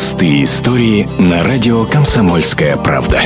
Простые истории на радио «Комсомольская правда».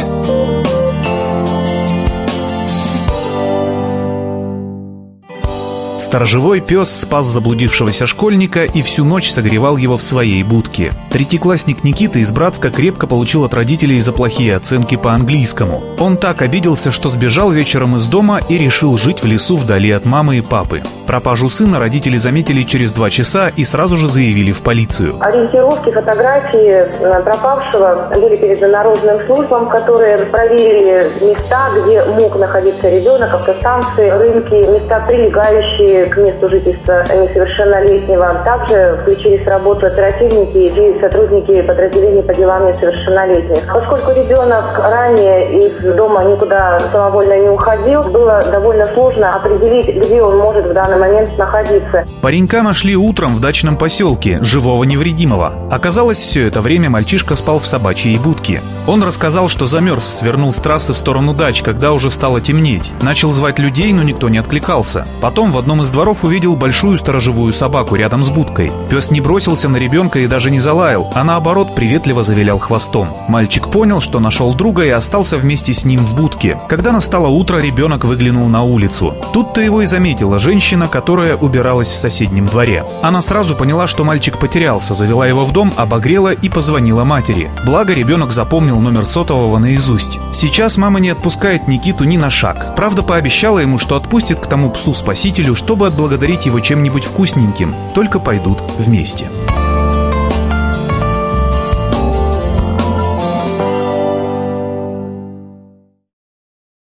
Сторожевой пес спас заблудившегося школьника и всю ночь согревал его в своей будке. Третьеклассник Никита из Братска крепко получил от родителей за плохие оценки по английскому. Он так обиделся, что сбежал вечером из дома и решил жить в лесу вдали от мамы и папы. Пропажу сына родители заметили через два часа и сразу же заявили в полицию. Ориентировки, фотографии э, пропавшего были переданы наружным службам, которые проверили места, где мог находиться ребенок, автостанции, рынки, места прилегающие к месту жительства несовершеннолетнего. Также включились в работу оперативники и сотрудники подразделений по делам несовершеннолетних. Поскольку ребенок ранее из дома никуда самовольно не уходил, было довольно сложно определить, где он может в данный момент находиться. Паренька нашли утром в дачном поселке, живого невредимого. Оказалось, все это время мальчишка спал в собачьей будке. Он рассказал, что замерз, свернул с трассы в сторону дач, когда уже стало темнеть. Начал звать людей, но никто не откликался. Потом в одном из дворов увидел большую сторожевую собаку рядом с будкой. Пес не бросился на ребенка и даже не залаял, а наоборот приветливо завилял хвостом. Мальчик понял, что нашел друга и остался вместе с ним в будке. Когда настало утро, ребенок выглянул на улицу. Тут-то его и заметила женщина, которая убиралась в соседнем дворе. Она сразу поняла, что мальчик потерялся, завела его в дом, обогрела и позвонила матери. Благо, ребенок запомнил номер сотового наизусть. Сейчас мама не отпускает Никиту ни на шаг. Правда, пообещала ему, что отпустит к тому псу-спасителю, что чтобы отблагодарить его чем-нибудь вкусненьким, только пойдут вместе.